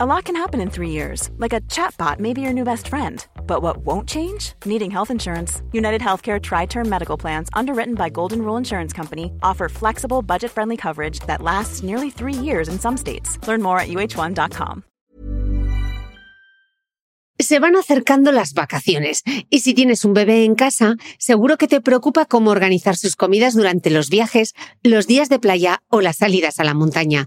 A lot can happen in three years, like a chatbot may be your new best friend. But what won't change? Needing health insurance. United Healthcare Tri Term Medical Plans, underwritten by Golden Rule Insurance Company, offer flexible, budget friendly coverage that lasts nearly three years in some states. Learn more at uh1.com. Se van acercando las vacaciones y si tienes un bebé en casa, seguro que te preocupa cómo organizar sus comidas durante los viajes, los días de playa o las salidas a la montaña.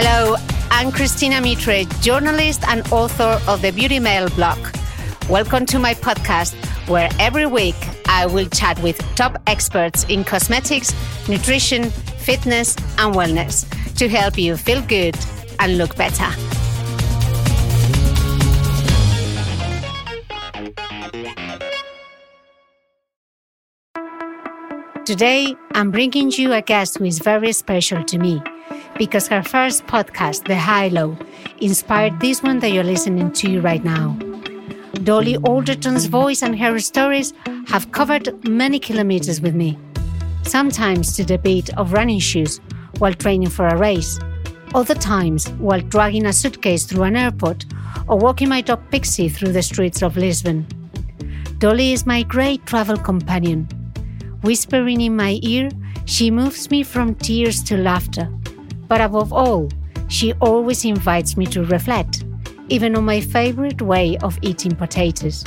Hello, I'm Cristina Mitre, journalist and author of the Beauty Mail blog. Welcome to my podcast, where every week I will chat with top experts in cosmetics, nutrition, fitness, and wellness to help you feel good and look better. Today, I'm bringing you a guest who is very special to me because her first podcast, The High Low, inspired this one that you're listening to right now. Dolly Alderton's voice and her stories have covered many kilometers with me, sometimes to the beat of running shoes while training for a race, other times while dragging a suitcase through an airport or walking my dog Pixie through the streets of Lisbon. Dolly is my great travel companion. Whispering in my ear, she moves me from tears to laughter but above all, she always invites me to reflect, even on my favorite way of eating potatoes.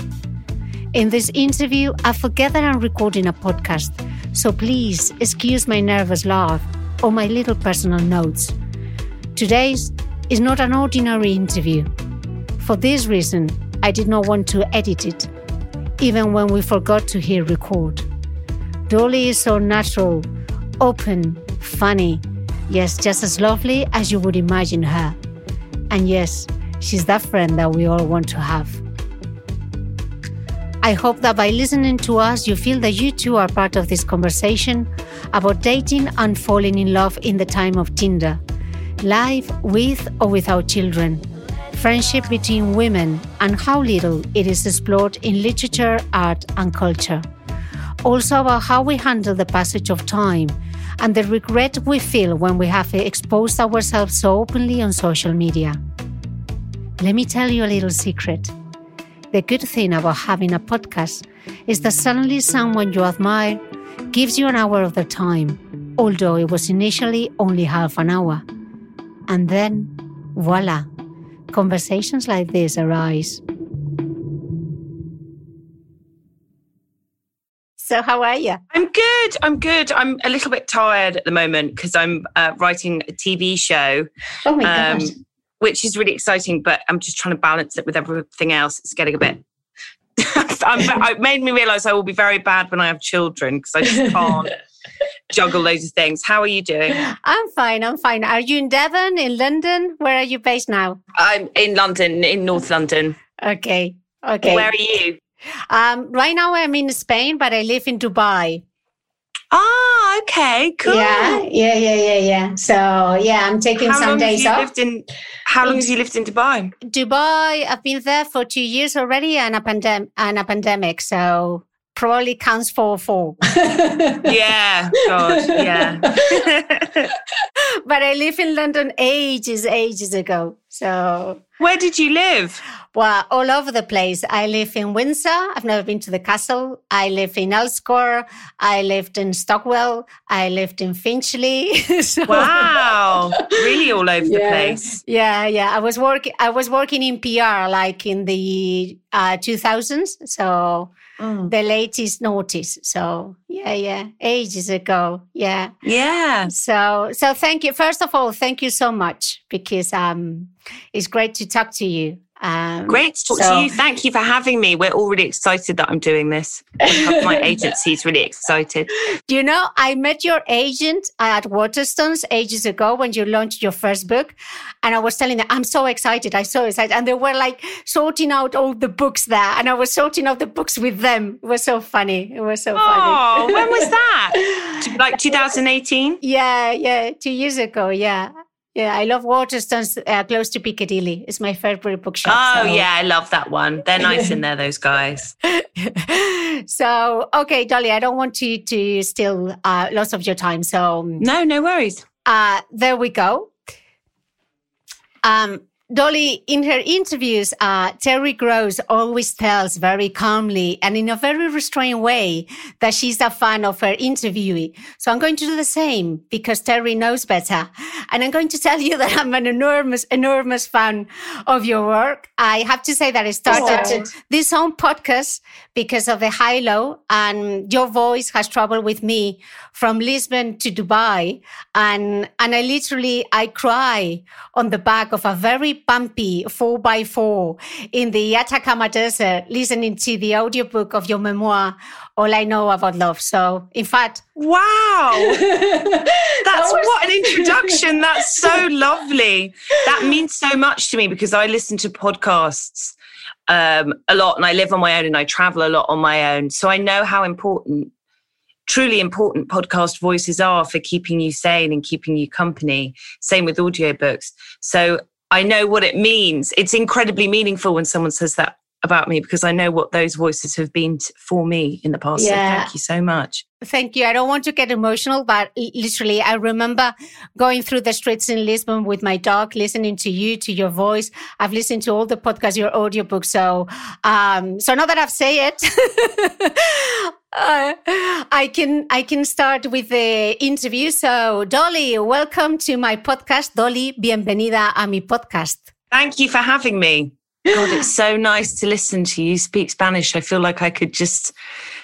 In this interview, I forget that I'm recording a podcast, so please excuse my nervous laugh or my little personal notes. Today's is not an ordinary interview. For this reason, I did not want to edit it, even when we forgot to hit record. Dolly is so natural, open, funny, Yes, just as lovely as you would imagine her. And yes, she's that friend that we all want to have. I hope that by listening to us, you feel that you too are part of this conversation about dating and falling in love in the time of Tinder, life with or without children, friendship between women, and how little it is explored in literature, art, and culture. Also, about how we handle the passage of time and the regret we feel when we have exposed ourselves so openly on social media. Let me tell you a little secret. The good thing about having a podcast is that suddenly someone you admire gives you an hour of their time, although it was initially only half an hour. And then, voila, conversations like this arise. So, how are you? I'm good. I'm good. I'm a little bit tired at the moment because I'm uh, writing a TV show. Oh my um, gosh. Which is really exciting, but I'm just trying to balance it with everything else. It's getting a bit. it made me realize I will be very bad when I have children because I just can't juggle loads of things. How are you doing? I'm fine. I'm fine. Are you in Devon, in London? Where are you based now? I'm in London, in North London. Okay. Okay. Where are you? Um, right now I'm in Spain, but I live in Dubai. Ah, okay, cool. Yeah, yeah, yeah, yeah, yeah. So yeah, I'm taking how some days off. Lived in, how long have you lived in Dubai? Dubai, I've been there for two years already, and a pandemic, and a pandemic. So probably counts for four. yeah, God, yeah. but I live in London ages, ages ago. So Where did you live? Well, all over the place. I live in Windsor. I've never been to the castle. I live in Earls Court. I lived in Stockwell. I lived in Finchley. so, wow, really all over yeah. the place. Yeah, yeah. I was working. I was working in PR like in the uh, 2000s. So mm. the latest notice. So yeah, yeah, ages ago. Yeah, yeah. So so thank you. First of all, thank you so much because um, it's great to talk to you. Um, Great to talk so, to you. Thank you for having me. We're all really excited that I'm doing this. My agency is really excited. Do you know, I met your agent at Waterstones ages ago when you launched your first book. And I was telling them, I'm so excited. I'm so excited. And they were like sorting out all the books there. And I was sorting out the books with them. It was so funny. It was so oh, funny. Oh, when was that? like 2018? Yeah, yeah. Two years ago. Yeah. Yeah, I love Waterstones uh, close to Piccadilly. It's my favorite bookshop. Oh, so. yeah, I love that one. They're nice in there, those guys. so, okay, Dolly, I don't want to to steal uh, lots of your time. So, no, no worries. Uh, there we go. Um, Dolly, in her interviews, uh, Terry Gross always tells very calmly and in a very restrained way that she's a fan of her interviewee. So I'm going to do the same because Terry knows better. And I'm going to tell you that I'm an enormous, enormous fan of your work. I have to say that I started this own podcast because of the high low and your voice has traveled with me from Lisbon to Dubai. And, and I literally, I cry on the back of a very bumpy four by four in the Atacama Desert, listening to the audiobook of your memoir, All I Know About Love. So, in fact, wow, that's was... what an introduction. That's so lovely. That means so much to me because I listen to podcasts um, a lot and I live on my own and I travel a lot on my own. So I know how important truly important podcast voices are for keeping you sane and keeping you company. Same with audiobooks. So I know what it means. It's incredibly meaningful when someone says that about me because I know what those voices have been t- for me in the past. Yeah. So thank you so much. Thank you. I don't want to get emotional, but literally, I remember going through the streets in Lisbon with my dog, listening to you, to your voice. I've listened to all the podcasts, your audiobook. So, um, so now that I've said it, uh, I can I can start with the interview. So, Dolly, welcome to my podcast. Dolly, bienvenida a mi podcast. Thank you for having me. God, it's so nice to listen to you speak Spanish. I feel like I could just,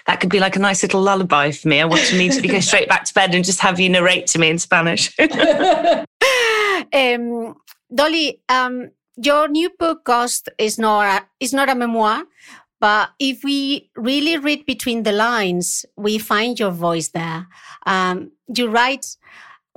that could be like a nice little lullaby for me. I want to immediately go straight back to bed and just have you narrate to me in Spanish. um, Dolly, um, your new book, Ghost, is not a, is not a memoir, but if we really read between the lines, we find your voice there. Um, you write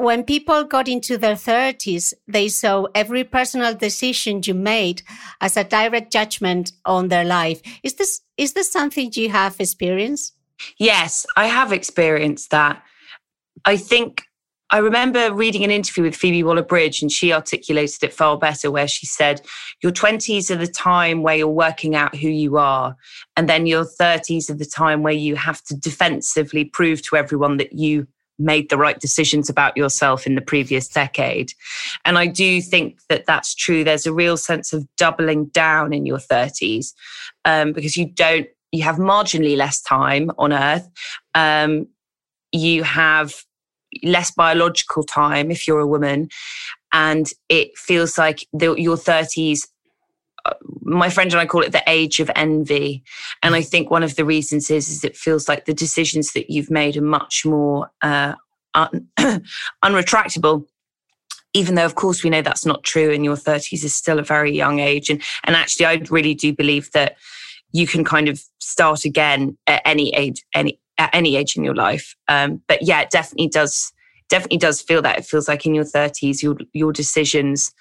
when people got into their 30s, they saw every personal decision you made as a direct judgment on their life. Is this is this something you have experienced? Yes, I have experienced that. I think I remember reading an interview with Phoebe Waller-Bridge, and she articulated it far better, where she said, Your 20s are the time where you're working out who you are. And then your 30s are the time where you have to defensively prove to everyone that you made the right decisions about yourself in the previous decade. And I do think that that's true. There's a real sense of doubling down in your 30s um, because you don't, you have marginally less time on earth. Um, you have less biological time if you're a woman. And it feels like the, your 30s my friend and I call it the age of envy. And I think one of the reasons is, is it feels like the decisions that you've made are much more uh, un- unretractable. Even though, of course, we know that's not true, and your 30s is still a very young age. And, and actually, I really do believe that you can kind of start again at any age, any at any age in your life. Um, but yeah, it definitely does definitely does feel that. It feels like in your 30s, your your decisions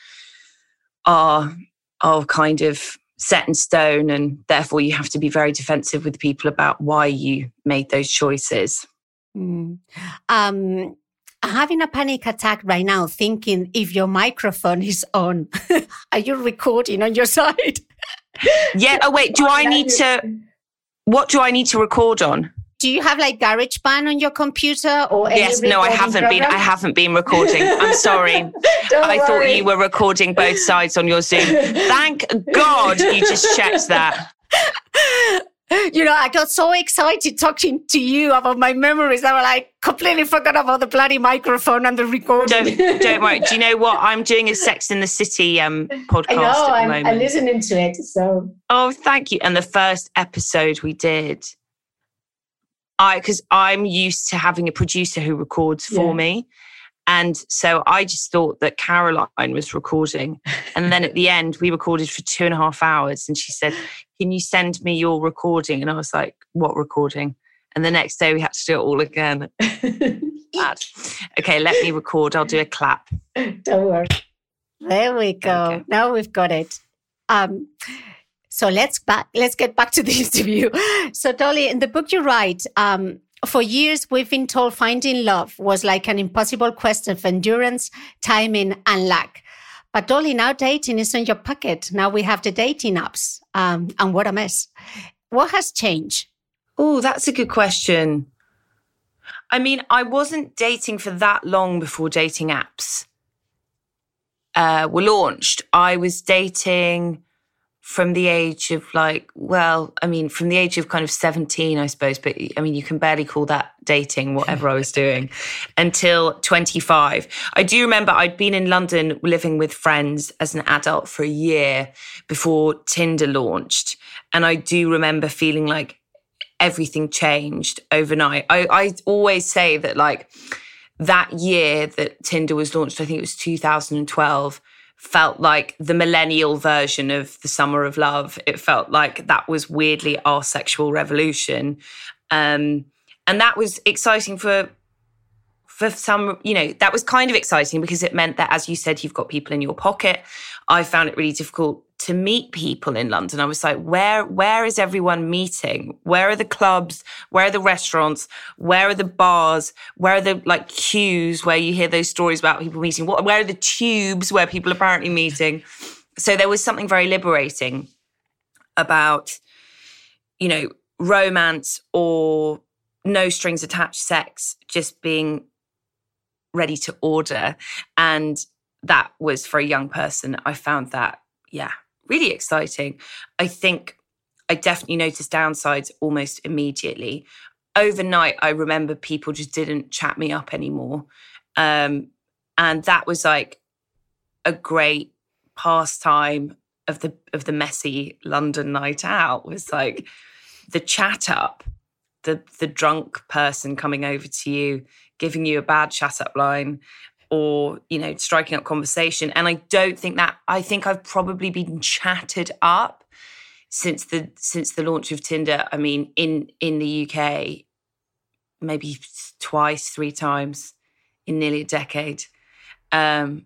are are kind of set in stone and therefore you have to be very defensive with people about why you made those choices mm. um, having a panic attack right now thinking if your microphone is on are you recording on your side yeah oh wait do i need to what do i need to record on do you have like GarageBand on your computer or anything? yes no i haven't program? been i haven't been recording i'm sorry i worry. thought you were recording both sides on your zoom thank god you just checked that you know, I got so excited talking to you about my memories. I was like completely forgot about the bloody microphone and the recording. Don't, don't worry. Do you know what I'm doing? A Sex and the City um, podcast. I know. I'm, I'm, listening to it. So. Oh, thank you. And the first episode we did, I because I'm used to having a producer who records for yeah. me. And so I just thought that Caroline was recording. And then at the end, we recorded for two and a half hours. And she said, Can you send me your recording? And I was like, What recording? And the next day we had to do it all again. Bad. Okay, let me record. I'll do a clap. Don't worry. There we go. Okay. Now we've got it. Um, so let's back. Let's get back to the interview. So Dolly, in the book you write, um, for years, we've been told finding love was like an impossible quest of endurance, timing, and luck. But Dolly, now dating is in your pocket. Now we have the dating apps. Um, and what a mess. What has changed? Oh, that's a good question. I mean, I wasn't dating for that long before dating apps uh, were launched. I was dating from the age of like, well, I mean, from the age of kind of 17, I suppose, but I mean, you can barely call that dating, whatever I was doing, until 25. I do remember I'd been in London living with friends as an adult for a year before Tinder launched. And I do remember feeling like everything changed overnight. I, I always say that, like, that year that Tinder was launched, I think it was 2012 felt like the millennial version of the summer of love. It felt like that was weirdly our sexual revolution. Um, and that was exciting for for some, you know, that was kind of exciting because it meant that, as you said, you've got people in your pocket. I found it really difficult to meet people in London. I was like, where, where is everyone meeting? Where are the clubs? Where are the restaurants? Where are the bars? Where are the like queues where you hear those stories about people meeting? What, where are the tubes where people are apparently meeting? So there was something very liberating about, you know, romance or no strings attached sex just being ready to order. And that was for a young person. I found that, yeah, really exciting. I think I definitely noticed downsides almost immediately. Overnight, I remember people just didn't chat me up anymore. Um, and that was like a great pastime of the of the messy London night out was like the chat up, the the drunk person coming over to you, giving you a bad chat up line or you know striking up conversation. And i don't think that i think i've probably been chatted up since the since the launch of tinder. I mean in in the uk maybe twice three times in nearly a decade. Um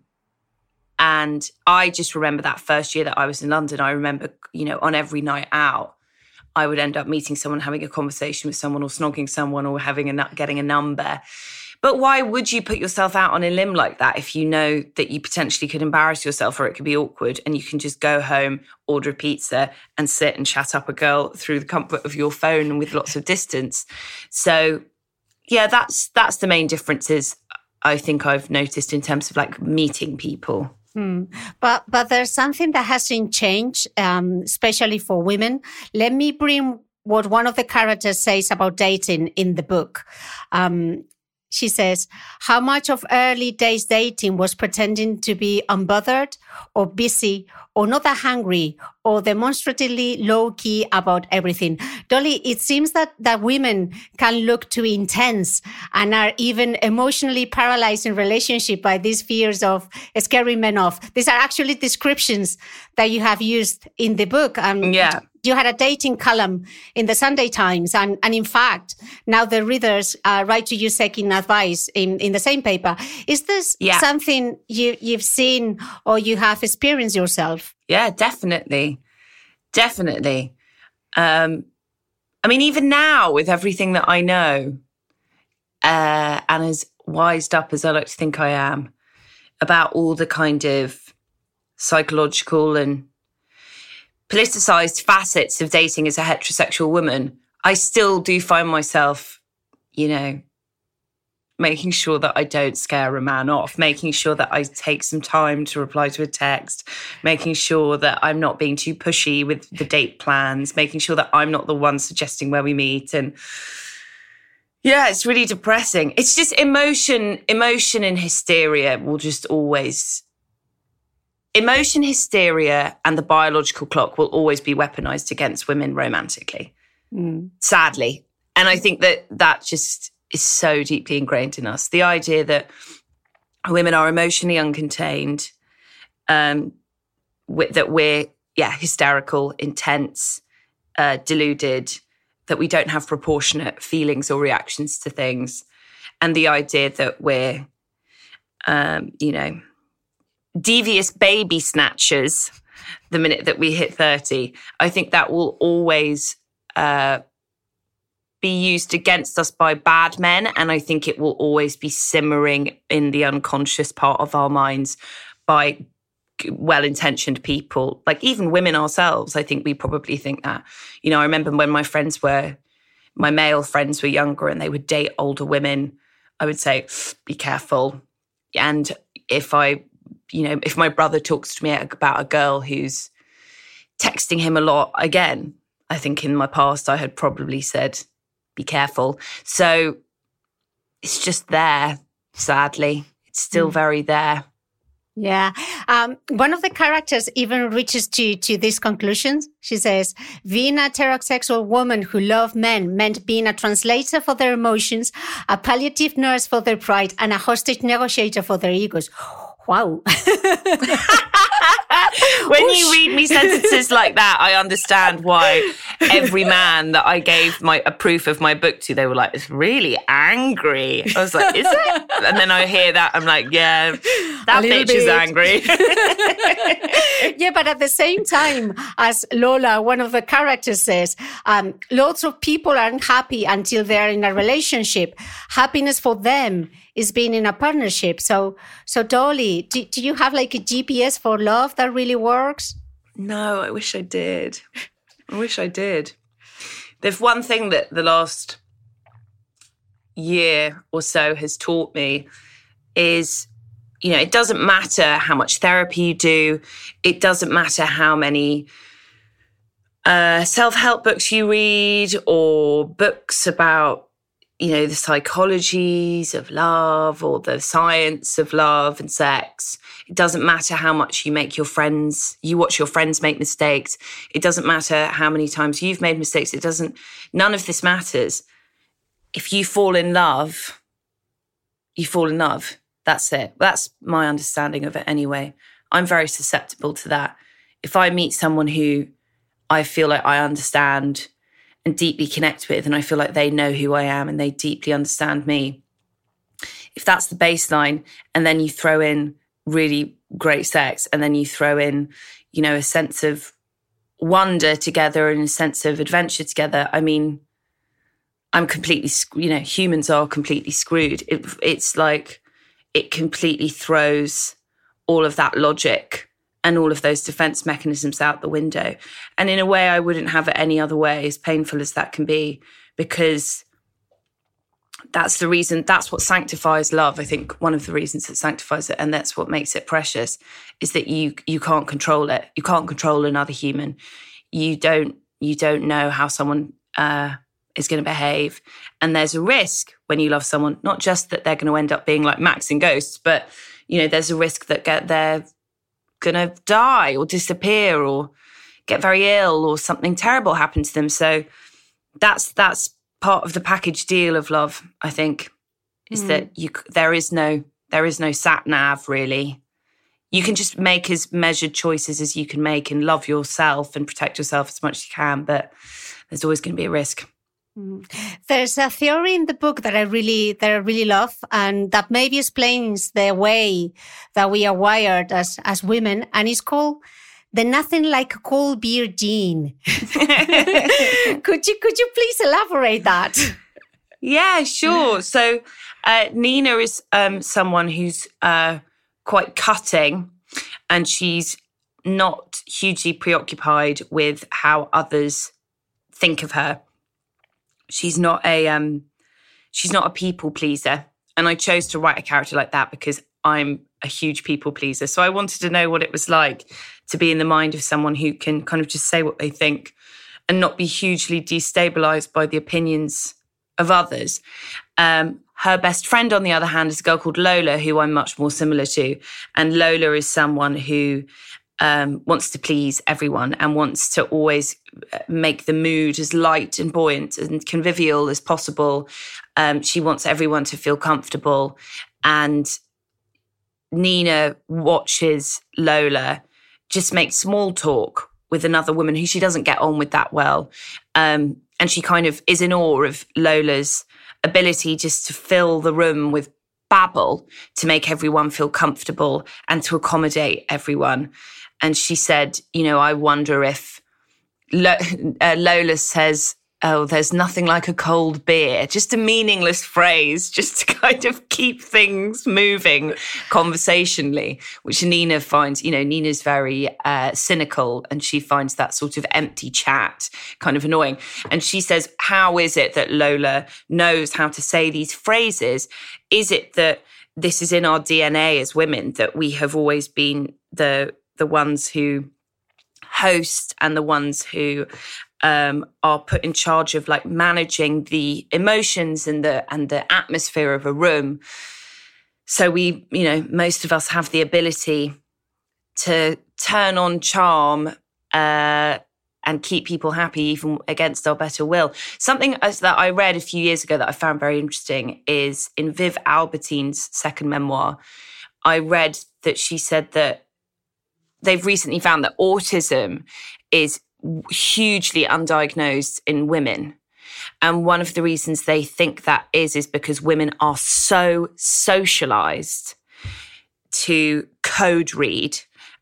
and i just remember that first year that i was in london i remember you know on every night out i would end up meeting someone having a conversation with someone or snogging someone or having a getting a number but why would you put yourself out on a limb like that if you know that you potentially could embarrass yourself or it could be awkward and you can just go home, order a pizza and sit and chat up a girl through the comfort of your phone and with lots of distance. So yeah, that's that's the main differences I think I've noticed in terms of like meeting people. Hmm. But but there's something that hasn't changed, um, especially for women. Let me bring what one of the characters says about dating in the book. Um, she says, how much of early days dating was pretending to be unbothered or busy or not that hungry or demonstratively low key about everything. Dolly, it seems that, that women can look too intense and are even emotionally paralyzed in relationship by these fears of scaring men off. These are actually descriptions that you have used in the book. Um, yeah you had a dating column in the Sunday Times. And, and in fact, now the readers uh, write to you seeking advice in, in the same paper. Is this yeah. something you, you've seen or you have experienced yourself? Yeah, definitely. Definitely. Um, I mean, even now, with everything that I know, uh, and as wised up as I like to think I am, about all the kind of psychological and politicized facets of dating as a heterosexual woman, I still do find myself, you know, making sure that I don't scare a man off, making sure that I take some time to reply to a text, making sure that I'm not being too pushy with the date plans, making sure that I'm not the one suggesting where we meet and yeah, it's really depressing. It's just emotion, emotion and hysteria will just always emotion, hysteria and the biological clock will always be weaponized against women romantically. Mm. Sadly. And I think that that just is so deeply ingrained in us. The idea that women are emotionally uncontained, um, that we're, yeah, hysterical, intense, uh, deluded, that we don't have proportionate feelings or reactions to things. And the idea that we're, um, you know, devious baby snatchers the minute that we hit 30, I think that will always uh, be used against us by bad men. And I think it will always be simmering in the unconscious part of our minds by well intentioned people, like even women ourselves. I think we probably think that. You know, I remember when my friends were, my male friends were younger and they would date older women, I would say, be careful. And if I, you know, if my brother talks to me about a girl who's texting him a lot, again, I think in my past I had probably said, be careful. So it's just there, sadly. It's still mm. very there. Yeah. Um, one of the characters even reaches to, to these conclusions. She says, being a heterosexual woman who loved men meant being a translator for their emotions, a palliative nurse for their pride, and a hostage negotiator for their egos. Wow. when you read me sentences like that, I understand why every man that I gave my a proof of my book to, they were like, "It's really angry." I was like, "Is it?" And then I hear that, I'm like, "Yeah, that bitch bit. is angry." yeah, but at the same time, as Lola, one of the characters says, um, lots of people aren't happy until they're in a relationship. Happiness for them is being in a partnership. So, so Dolly, do, do you have like a GPS for love that really works? No, I wish I did. I wish I did. There's one thing that the last year or so has taught me is you know, it doesn't matter how much therapy you do, it doesn't matter how many uh, self help books you read or books about you know, the psychologies of love or the science of love and sex. It doesn't matter how much you make your friends, you watch your friends make mistakes. It doesn't matter how many times you've made mistakes. It doesn't, none of this matters. If you fall in love, you fall in love. That's it. That's my understanding of it anyway. I'm very susceptible to that. If I meet someone who I feel like I understand, and deeply connect with, and I feel like they know who I am and they deeply understand me. If that's the baseline, and then you throw in really great sex, and then you throw in, you know, a sense of wonder together and a sense of adventure together, I mean, I'm completely, you know, humans are completely screwed. It, it's like it completely throws all of that logic and all of those defense mechanisms out the window. And in a way, I wouldn't have it any other way, as painful as that can be, because that's the reason, that's what sanctifies love. I think one of the reasons that sanctifies it, and that's what makes it precious, is that you you can't control it. You can't control another human. You don't you don't know how someone uh, is going to behave, and there's a risk when you love someone, not just that they're going to end up being like Max and Ghosts, but you know, there's a risk that get their going to die or disappear or get very ill or something terrible happen to them. So that's that's part of the package deal of love. I think is mm. that you there is no there is no sat nav really. You can just make as measured choices as you can make and love yourself and protect yourself as much as you can. But there's always going to be a risk. Mm. There's a theory in the book that I really that I really love, and that maybe explains the way that we are wired as as women, and it's called the nothing like a cold beer gene. could you could you please elaborate that? Yeah, sure. So uh, Nina is um, someone who's uh, quite cutting, and she's not hugely preoccupied with how others think of her she's not a um, she's not a people pleaser, and I chose to write a character like that because I'm a huge people pleaser. So I wanted to know what it was like to be in the mind of someone who can kind of just say what they think and not be hugely destabilized by the opinions of others. Um, her best friend, on the other hand, is a girl called Lola, who I'm much more similar to. And Lola is someone who um, wants to please everyone and wants to always uh, make the mood as light and buoyant and convivial as possible. Um, she wants everyone to feel comfortable. And Nina watches Lola just make small talk with another woman who she doesn't get on with that well. Um, and she kind of is in awe of Lola's ability just to fill the room with babble to make everyone feel comfortable and to accommodate everyone. And she said, you know, I wonder if uh, Lola says, oh, there's nothing like a cold beer. Just a meaningless phrase, just to kind of keep things moving conversationally, which Nina finds, you know, Nina's very uh, cynical and she finds that sort of empty chat kind of annoying. And she says, how is it that Lola knows how to say these phrases? Is it that this is in our DNA as women, that we have always been the the ones who host and the ones who um, are put in charge of like managing the emotions and the and the atmosphere of a room. So we, you know, most of us have the ability to turn on charm uh, and keep people happy even against our better will. Something that I read a few years ago that I found very interesting is in Viv Albertine's second memoir. I read that she said that they've recently found that autism is hugely undiagnosed in women. And one of the reasons they think that is, is because women are so socialized to code read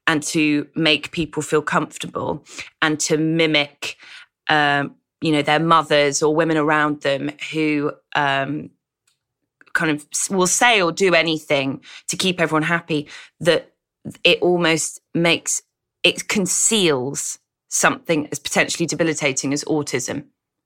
and to make people feel comfortable and to mimic, um, you know, their mothers or women around them who um, kind of will say or do anything to keep everyone happy that it almost makes, it conceals something as potentially debilitating as autism.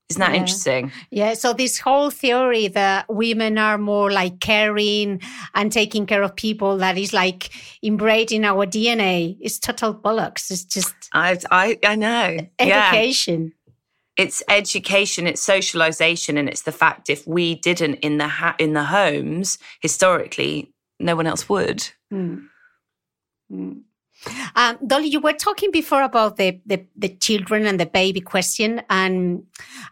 Isn't that yeah. interesting? Yeah. So this whole theory that women are more like caring and taking care of people that is like inbred in our DNA is total bollocks. It's just I I, I know. Education. Yeah. It's education, it's socialization, and it's the fact if we didn't in the ha- in the homes historically, no one else would. Mm. Mm. Um, Dolly, you were talking before about the, the, the children and the baby question, and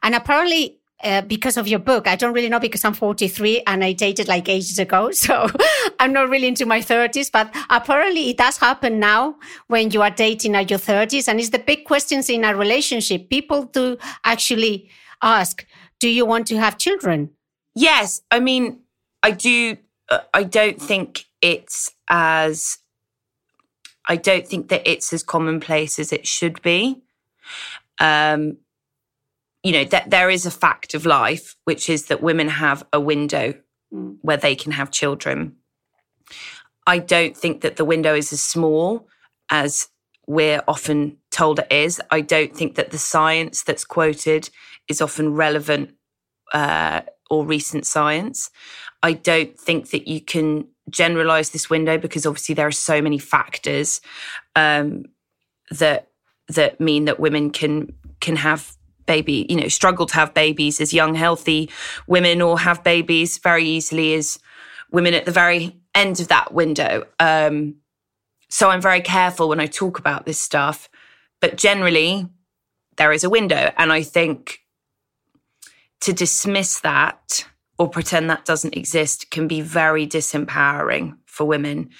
and apparently uh, because of your book. I don't really know because I'm 43 and I dated like ages ago. So I'm not really into my 30s, but apparently it does happen now when you are dating at your 30s. And it's the big questions in a relationship. People do actually ask, do you want to have children? Yes. I mean, I do. Uh, I don't think it's as I don't think that it's as commonplace as it should be. Um, you know, that there is a fact of life, which is that women have a window mm. where they can have children. I don't think that the window is as small as we're often told it is. I don't think that the science that's quoted is often relevant uh, or recent science. I don't think that you can generalize this window because obviously there are so many factors um, that that mean that women can can have baby you know struggle to have babies as young healthy women or have babies very easily as women at the very end of that window. Um, so i'm very careful when i talk about this stuff but generally there is a window. And i think to dismiss that or pretend that doesn't exist can be very disempowering for women.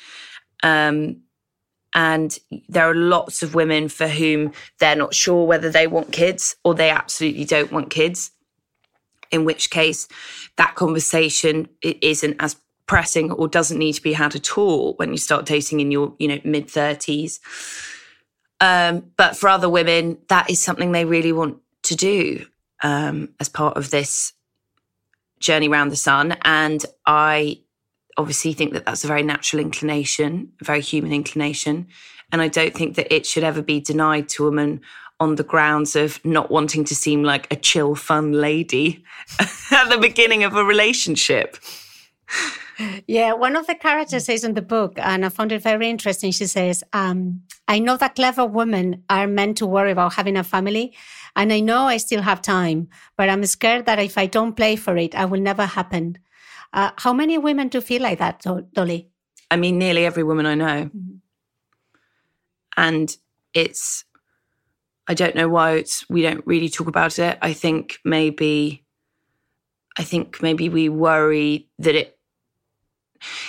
Um, and there are lots of women for whom they're not sure whether they want kids or they absolutely don't want kids. In which case, that conversation isn't as pressing or doesn't need to be had at all when you start dating in your, you know, mid thirties. Um, but for other women, that is something they really want to do um, as part of this journey around the sun. And I obviously think that that's a very natural inclination, a very human inclination. And I don't think that it should ever be denied to a woman on the grounds of not wanting to seem like a chill, fun lady at the beginning of a relationship. Yeah, one of the characters says in the book, and I found it very interesting. She says, um, I know that clever women are meant to worry about having a family, and I know I still have time, but I'm scared that if I don't play for it, I will never happen. Uh, how many women do feel like that, Dolly? I mean, nearly every woman I know. Mm-hmm. And it's, I don't know why it's, we don't really talk about it. I think maybe, I think maybe we worry that it,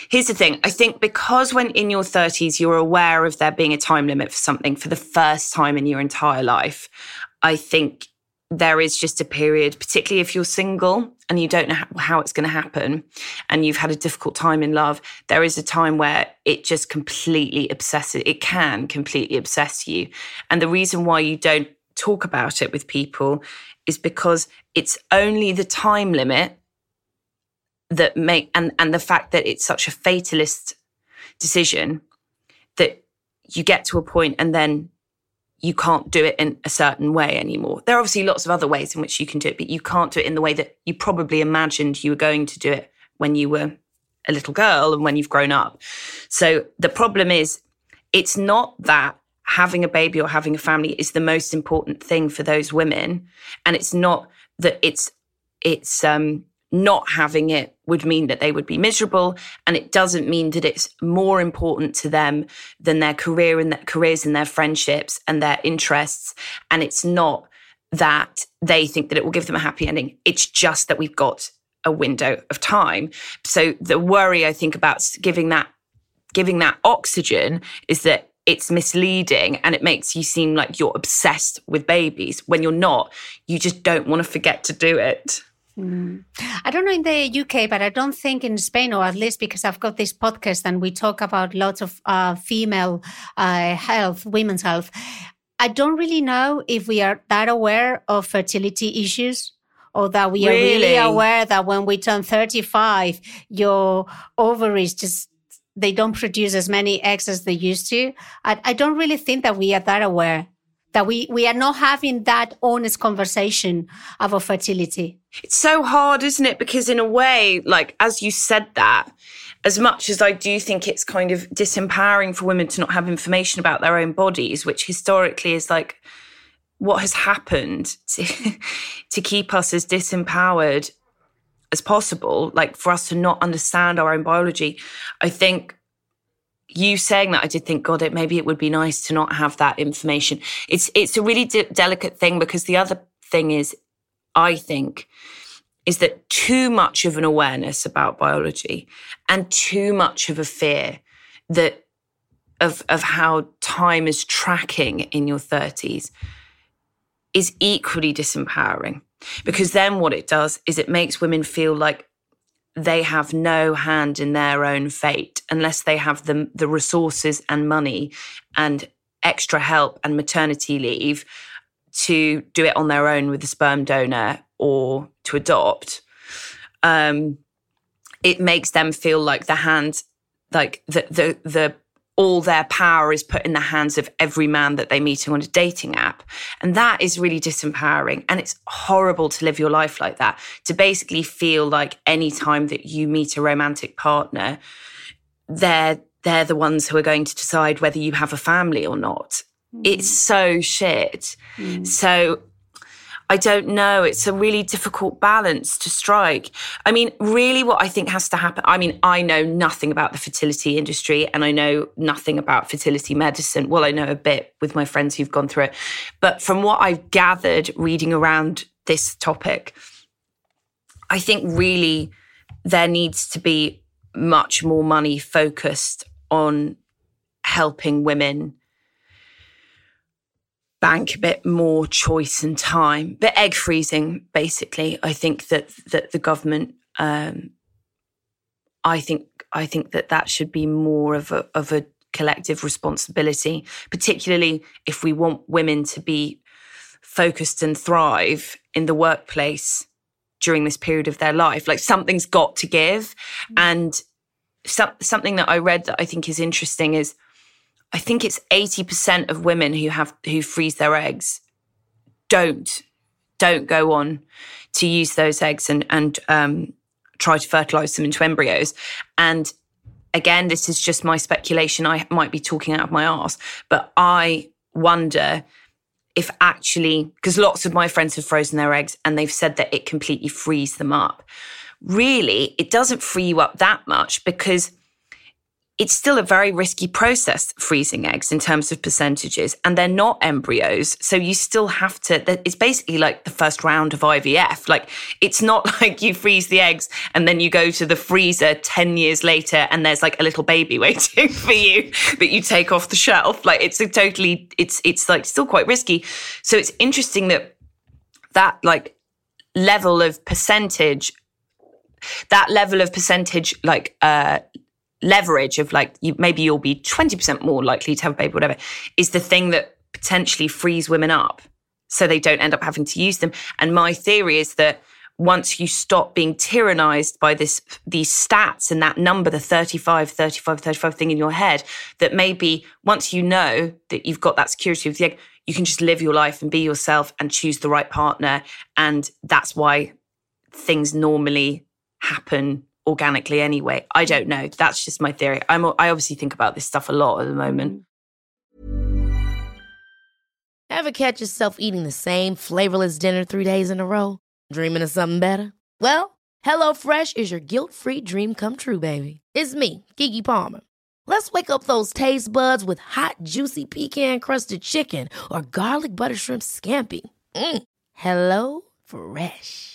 Here's the thing. I think because when in your 30s, you're aware of there being a time limit for something for the first time in your entire life, I think there is just a period, particularly if you're single and you don't know how it's going to happen and you've had a difficult time in love, there is a time where it just completely obsesses, it can completely obsess you. And the reason why you don't talk about it with people is because it's only the time limit that make, and, and the fact that it's such a fatalist decision that you get to a point and then you can't do it in a certain way anymore. There are obviously lots of other ways in which you can do it, but you can't do it in the way that you probably imagined you were going to do it when you were a little girl and when you've grown up. So the problem is, it's not that having a baby or having a family is the most important thing for those women, and it's not that it's it's um not having it would mean that they would be miserable. And it doesn't mean that it's more important to them than their career and their careers and their friendships and their interests. And it's not that they think that it will give them a happy ending. It's just that we've got a window of time. So the worry I think about giving that giving that oxygen is that it's misleading and it makes you seem like you're obsessed with babies when you're not. You just don't want to forget to do it. Mm. I don't know in the UK, but I don't think in Spain, or at least because I've got this podcast and we talk about lots of uh, female uh, health, women's health. I don't really know if we are that aware of fertility issues or that we really? are really aware that when we turn 35, your ovaries just they don't produce as many eggs as they used to. I, I don't really think that we are that aware that we, we are not having that honest conversation about fertility. It's so hard, isn't it? Because in a way, like, as you said that, as much as I do think it's kind of disempowering for women to not have information about their own bodies, which historically is like what has happened to, to keep us as disempowered as possible, like for us to not understand our own biology, I think you saying that, I did think, God, it maybe it would be nice to not have that information. It's it's a really de- delicate thing because the other thing is, I think, is that too much of an awareness about biology and too much of a fear that of of how time is tracking in your thirties is equally disempowering because then what it does is it makes women feel like they have no hand in their own fate unless they have the, the resources and money and extra help and maternity leave to do it on their own with a sperm donor or to adopt. Um, it makes them feel like the hand, like the the the all their power is put in the hands of every man that they meet on a dating app. And that is really disempowering. And it's horrible to live your life like that, to basically feel like any time that you meet a romantic partner, they're, they're the ones who are going to decide whether you have a family or not. Mm. It's so shit. Mm. So I don't know. It's a really difficult balance to strike. I mean, really, what I think has to happen. I mean, I know nothing about the fertility industry and I know nothing about fertility medicine. Well, I know a bit with my friends who've gone through it. But from what I've gathered reading around this topic, I think really there needs to be much more money focused on helping women bank a bit more choice and time. But egg freezing, basically, I think that that the government, um, I think, I think that that should be more of a of a collective responsibility, particularly if we want women to be focused and thrive in the workplace during this period of their life. Like something's got to give, mm-hmm. and so, something that I read that I think is interesting is I think it's 80% of women who have who freeze their eggs don't don't go on to use those eggs and and um, try to fertilize them into embryos. And again, this is just my speculation. I might be talking out of my ass, but I wonder if actually, because lots of my friends have frozen their eggs and they've said that it completely frees them up. Really, it doesn't free you up that much because it's still a very risky process freezing eggs in terms of percentages and they're not embryos. So you still have to it's basically like the first round of ivf like it's not like you freeze the eggs and then you go to the freezer 10 years later and there's like a little baby waiting for you that you take off the shelf. Like it's a totally it's it's like still quite risky. So it's interesting that that like level of percentage that level of percentage like uh leverage of like you, maybe you'll be 20% more likely to have a baby, whatever, is the thing that potentially frees women up so they don't end up having to use them. And my theory is that once you stop being tyrannized by this these stats and that number the 35 35 35 thing in your head that maybe once you know that you've got that security of the egg you can just live your life and be yourself and choose the right partner and that's why things normally happen organically anyway. I don't know. That's just my theory. I'm I obviously think about this stuff a lot at the moment. Ever catch yourself eating the same flavorless dinner 3 days in a row, dreaming of something better? Well, HelloFresh is your guilt-free dream come true, baby. It's me, Keke Palmer. Let's wake up those taste buds with hot, juicy pecan-crusted chicken or garlic butter shrimp scampi. Mm. Hello Fresh.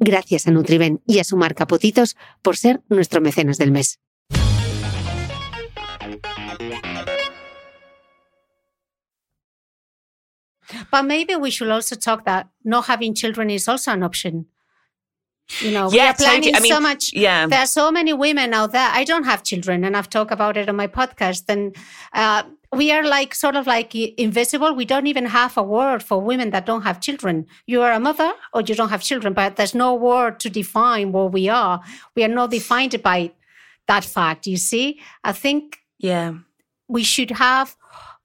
Gracias a Nutriben y a su marca Potitos por ser nuestro mecenas del mes. But maybe we should also talk that not having children is also an option. You know, Yeah, we are planning totally. I mean, so much. yeah. There are so many women out there. I don't have children, and I've talked about it on my podcast. And uh, we are like sort of like invisible. We don't even have a word for women that don't have children. You are a mother or you don't have children, but there's no word to define what we are. We are not defined by that fact. You see, I think Yeah. we should have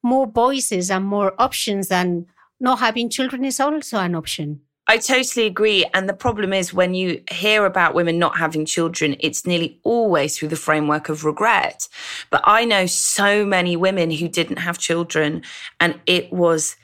more voices and more options, and not having children is also an option. I totally agree. And the problem is when you hear about women not having children, it's nearly always through the framework of regret. But I know so many women who didn't have children and it was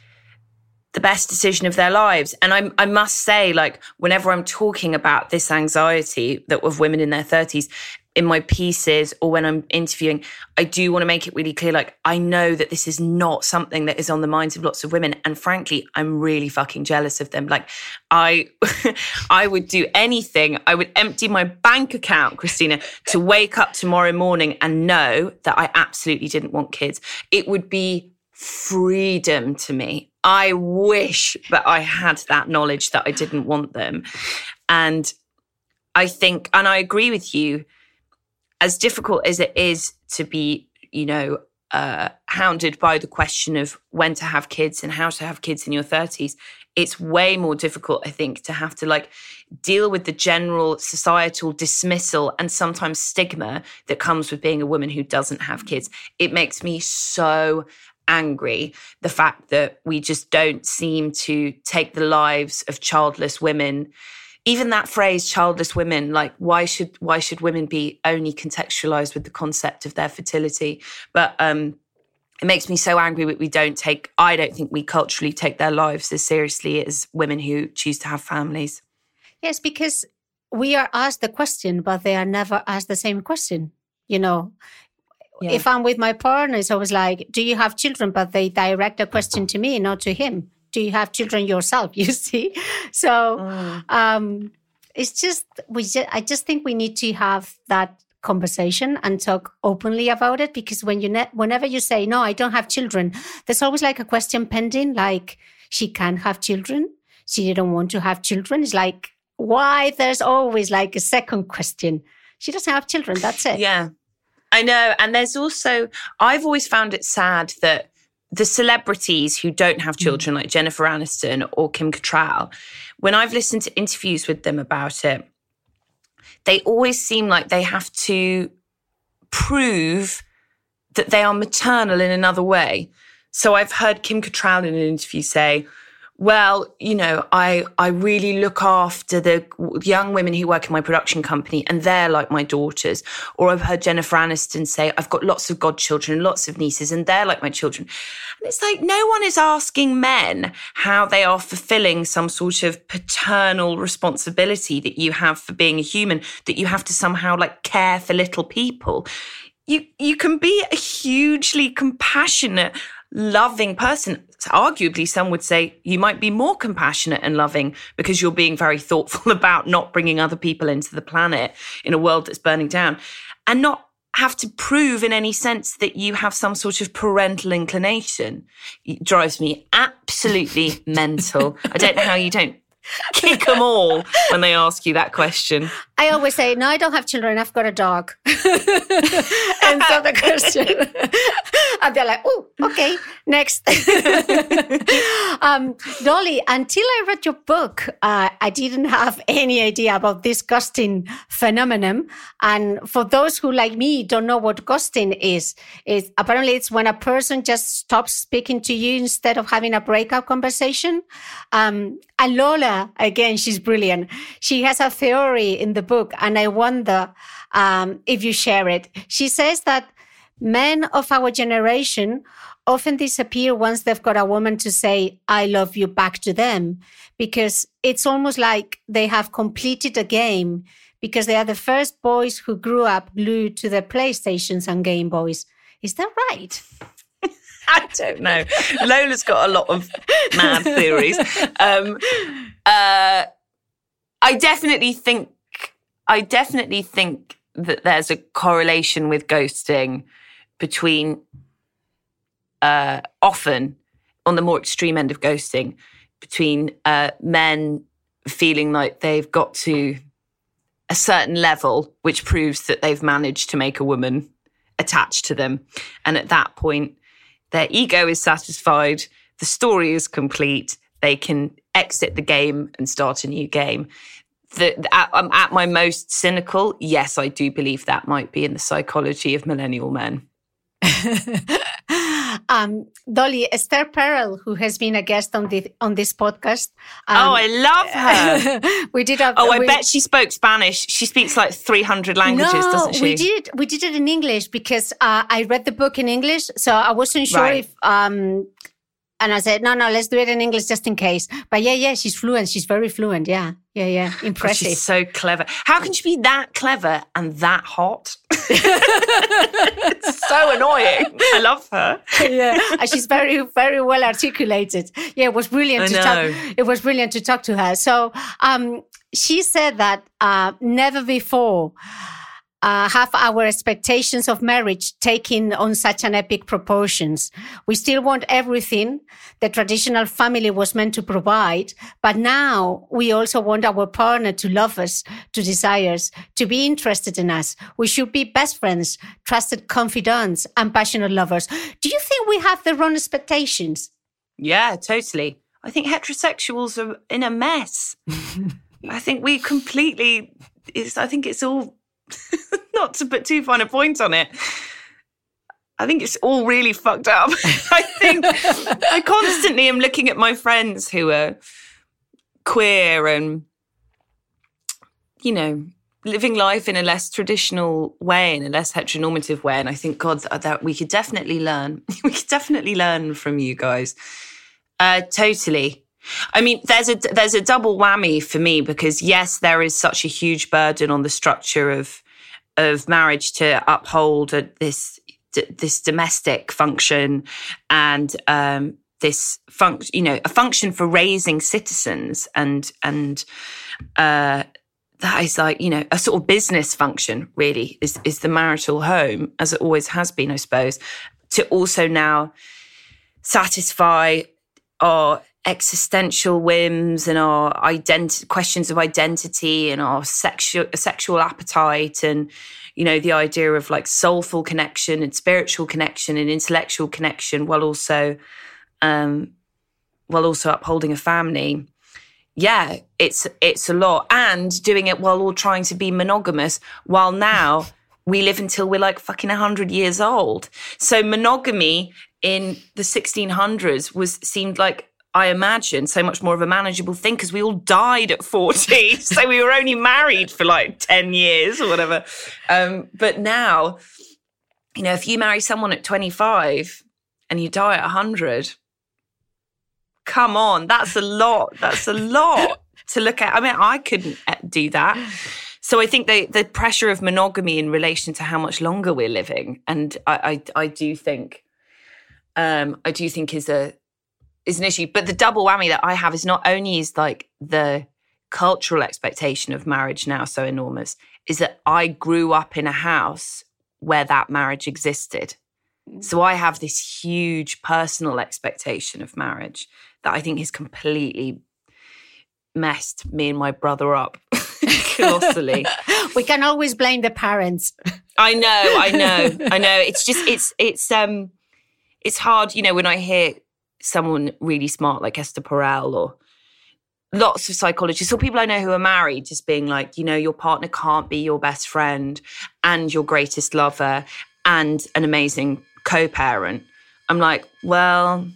the best decision of their lives. And I, I must say, like, whenever I'm talking about this anxiety that of women in their 30s, in my pieces or when I'm interviewing, I do want to make it really clear. Like, I know that this is not something that is on the minds of lots of women. And frankly, I'm really fucking jealous of them. Like, I, I would do anything. I would empty my bank account, Cristina, to wake up tomorrow morning and know that I absolutely didn't want kids. It would be freedom to me. I wish that I had that knowledge that I didn't want them. And I think, and I agree with you, as difficult as it is to be, you know, uh, hounded by the question of when to have kids and how to have kids in your 30s, it's way more difficult, I think, to have to like deal with the general societal dismissal and sometimes stigma that comes with being a woman who doesn't have kids. It makes me so angry the fact that we just don't seem to take the lives of childless women even that phrase childless women like why should why should women be only contextualized with the concept of their fertility? But um it makes me so angry that we don't take i don't think we culturally take their lives as seriously as women who choose to have families. Yes because we are asked the question but they are never asked the same question you know? Yeah. if i'm with my partner it's always like do you have children? But they direct a question to me not to him do you have children yourself? You see, so mm. um, it's just we. Just, I just think we need to have that conversation and talk openly about it because when you ne- whenever you say no, I don't have children, there's always like a question pending, like she can have children, she didn't want to have children. It's like why there's always like a second question. She doesn't have children. That's it. Yeah. I know. And there's also, I've always found it sad that the celebrities who don't have mm. children, like Jennifer Aniston or Kim Cattrall, when I've listened to interviews with them about it, they always seem like they have to prove that they are maternal in another way. So I've heard Kim Cattrall in an interview say, well, you know, I I really look after the young women who work in my production company, and they're like my daughters. Or I've heard Jennifer Aniston say, I've got lots of godchildren, lots of nieces, and they're like my children. And it's like no one is asking men how they are fulfilling some sort of paternal responsibility that you have for being a human, that you have to somehow like care for little people. You you can be a hugely compassionate loving person. Arguably, some would say you might be more compassionate and loving because you're being very thoughtful about not bringing other people into the planet in a world that's burning down and not have to prove in any sense that you have some sort of parental inclination. It drives me absolutely mental. I don't know how you don't kick them all when they ask you that question. I always say, no, I don't have children. I've got a dog. and so the question, and they're like, oh, okay, next. um, Dolly, until I read your book, uh, I didn't have any idea about this ghosting phenomenon. And for those who, like me, don't know what ghosting is, is apparently it's when a person just stops speaking to you instead of having a breakup conversation. Um, and Lola, again, she's brilliant. She has a theory in the book, and I wonder um, if you share it. She says that men of our generation often disappear once they've got a woman to say, I love you back to them, because it's almost like they have completed a game because they are the first boys who grew up glued to their PlayStations and Game Boys. Is that right? I don't know. Lola's got a lot of mad theories. Um, uh, I definitely think, I definitely think that there's a correlation with ghosting between uh, often on the more extreme end of ghosting between uh, men feeling like they've got to a certain level, which proves that they've managed to make a woman attached to them. And at that point, their ego is satisfied, the story is complete, they can exit the game and start a new game. The, at, I'm at my most cynical. Yes, I do believe that might be in the psychology of millennial men. um, Dolly Esther Perel, who has been a guest on the on this podcast. Um, oh, I love her. we did. A, oh, I we, bet she spoke Spanish. She speaks like three hundred languages, no, doesn't she? We did. We did it in English because uh, I read the book in English, so I wasn't sure right. if um, and I said, no, no, let's do it in English just in case. But yeah, yeah, she's fluent. She's very fluent. Yeah, yeah, yeah. Impressive. she's so clever. How can she be that clever and that hot? it's so annoying. I love her. yeah, and she's very, very well articulated. Yeah, it was brilliant I to know. talk. It was brilliant to talk to her. So, um, she said that uh, never before uh, have our expectations of marriage taken on such an epic proportions. We still want everything the traditional family was meant to provide, but now we also want our partner to love us, to desire us, to be interested in us. We should be best friends, trusted confidants, and passionate lovers. Do you think we have the wrong expectations? Yeah, totally. I think heterosexuals are in a mess. I think we completely. It's, I think it's all not to put too fine a point on it. I think it's all really fucked up. I think I constantly am looking at my friends who are queer and, you know, living life in a less traditional way, in a less heteronormative way. And I think, God, that we could definitely learn. we could definitely learn from you guys. Uh, totally. I mean, there's a there's a double whammy for me because yes, there is such a huge burden on the structure of of marriage to uphold this this domestic function and um, this function, you know, a function for raising citizens and and uh, that is like you know a sort of business function. Really, is is the marital home as it always has been, I suppose, to also now satisfy our existential whims and our questions of identity and our sexual sexual appetite and you know the idea of like soulful connection and spiritual connection and intellectual connection while also um while also upholding a family. Yeah it's it's a lot. And doing it while all trying to be monogamous while now we live until we're like fucking 100 years old. So monogamy in the 1600s was seemed like I imagine, so much more of a manageable thing because we all died at 40. so we were only married for like 10 years or whatever. Um, but now, you know, if you marry someone at 25 and you die at 100, come on, that's a lot. That's a lot to look at. I mean, I couldn't uh, do that. So I think the the pressure of monogamy in relation to how much longer we're living, and I I, I do think, um, I do think is a is an issue. But the double whammy that I have is not only is like the cultural expectation of marriage now so enormous, is that I grew up in a house where that marriage existed. Mm. So I have this huge personal expectation of marriage that I think has completely messed me and my brother up colossally. we can always blame the parents. I know, I know, I know. It's just it's it's um it's hard, you know, when I hear someone really smart like Esther Perel or lots of psychologists or people I know who are married just being like, you know, your partner can't be your best friend and your greatest lover and an amazing co-parent. I'm like, well,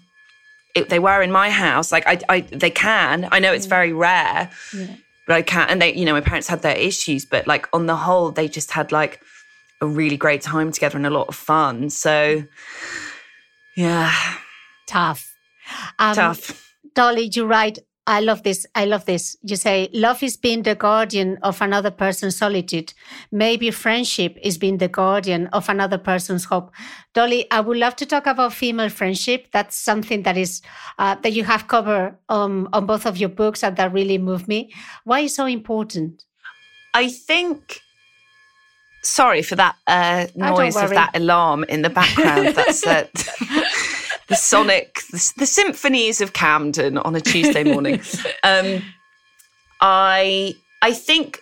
if they were in my house, like I, I they can. I know it's mm. very rare, yeah. but I can't. And they, you know, my parents had their issues, but like on the whole, they just had like a really great time together and a lot of fun. So, yeah, tough. Um, Tough. Dolly, you write, I love this. I love this. You say, love is being the guardian of another person's solitude. Maybe friendship is being the guardian of another person's hope. Dolly, I would love to talk about female friendship. That's something that is, uh, that you have covered um, on both of your books and that really moved me. Why is so important? I think sorry for that uh, oh, noise of that alarm in the background. That's uh, the sonic, the, the, symphonies of Camden on a Tuesday morning. Um, I I think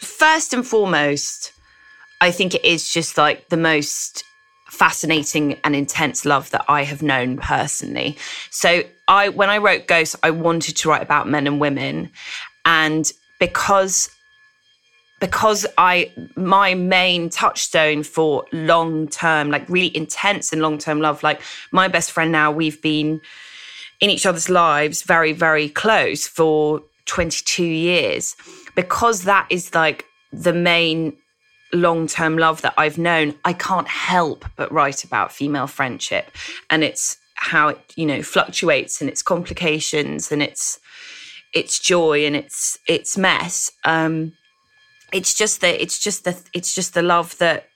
first and foremost, I think it is just like the most fascinating and intense love that I have known personally. So I when I wrote Ghosts, I wanted to write about men and women. And because because I my main touchstone for long term, like really intense and long term love, like my best friend now, we've been in each other's lives very, very close for 22 years. Because that is like the main long term love that I've known, I can't help but write about female friendship. And it's how it, you know, fluctuates and its complications and its its joy and its its mess. Um it's just that it's just the it's just the love that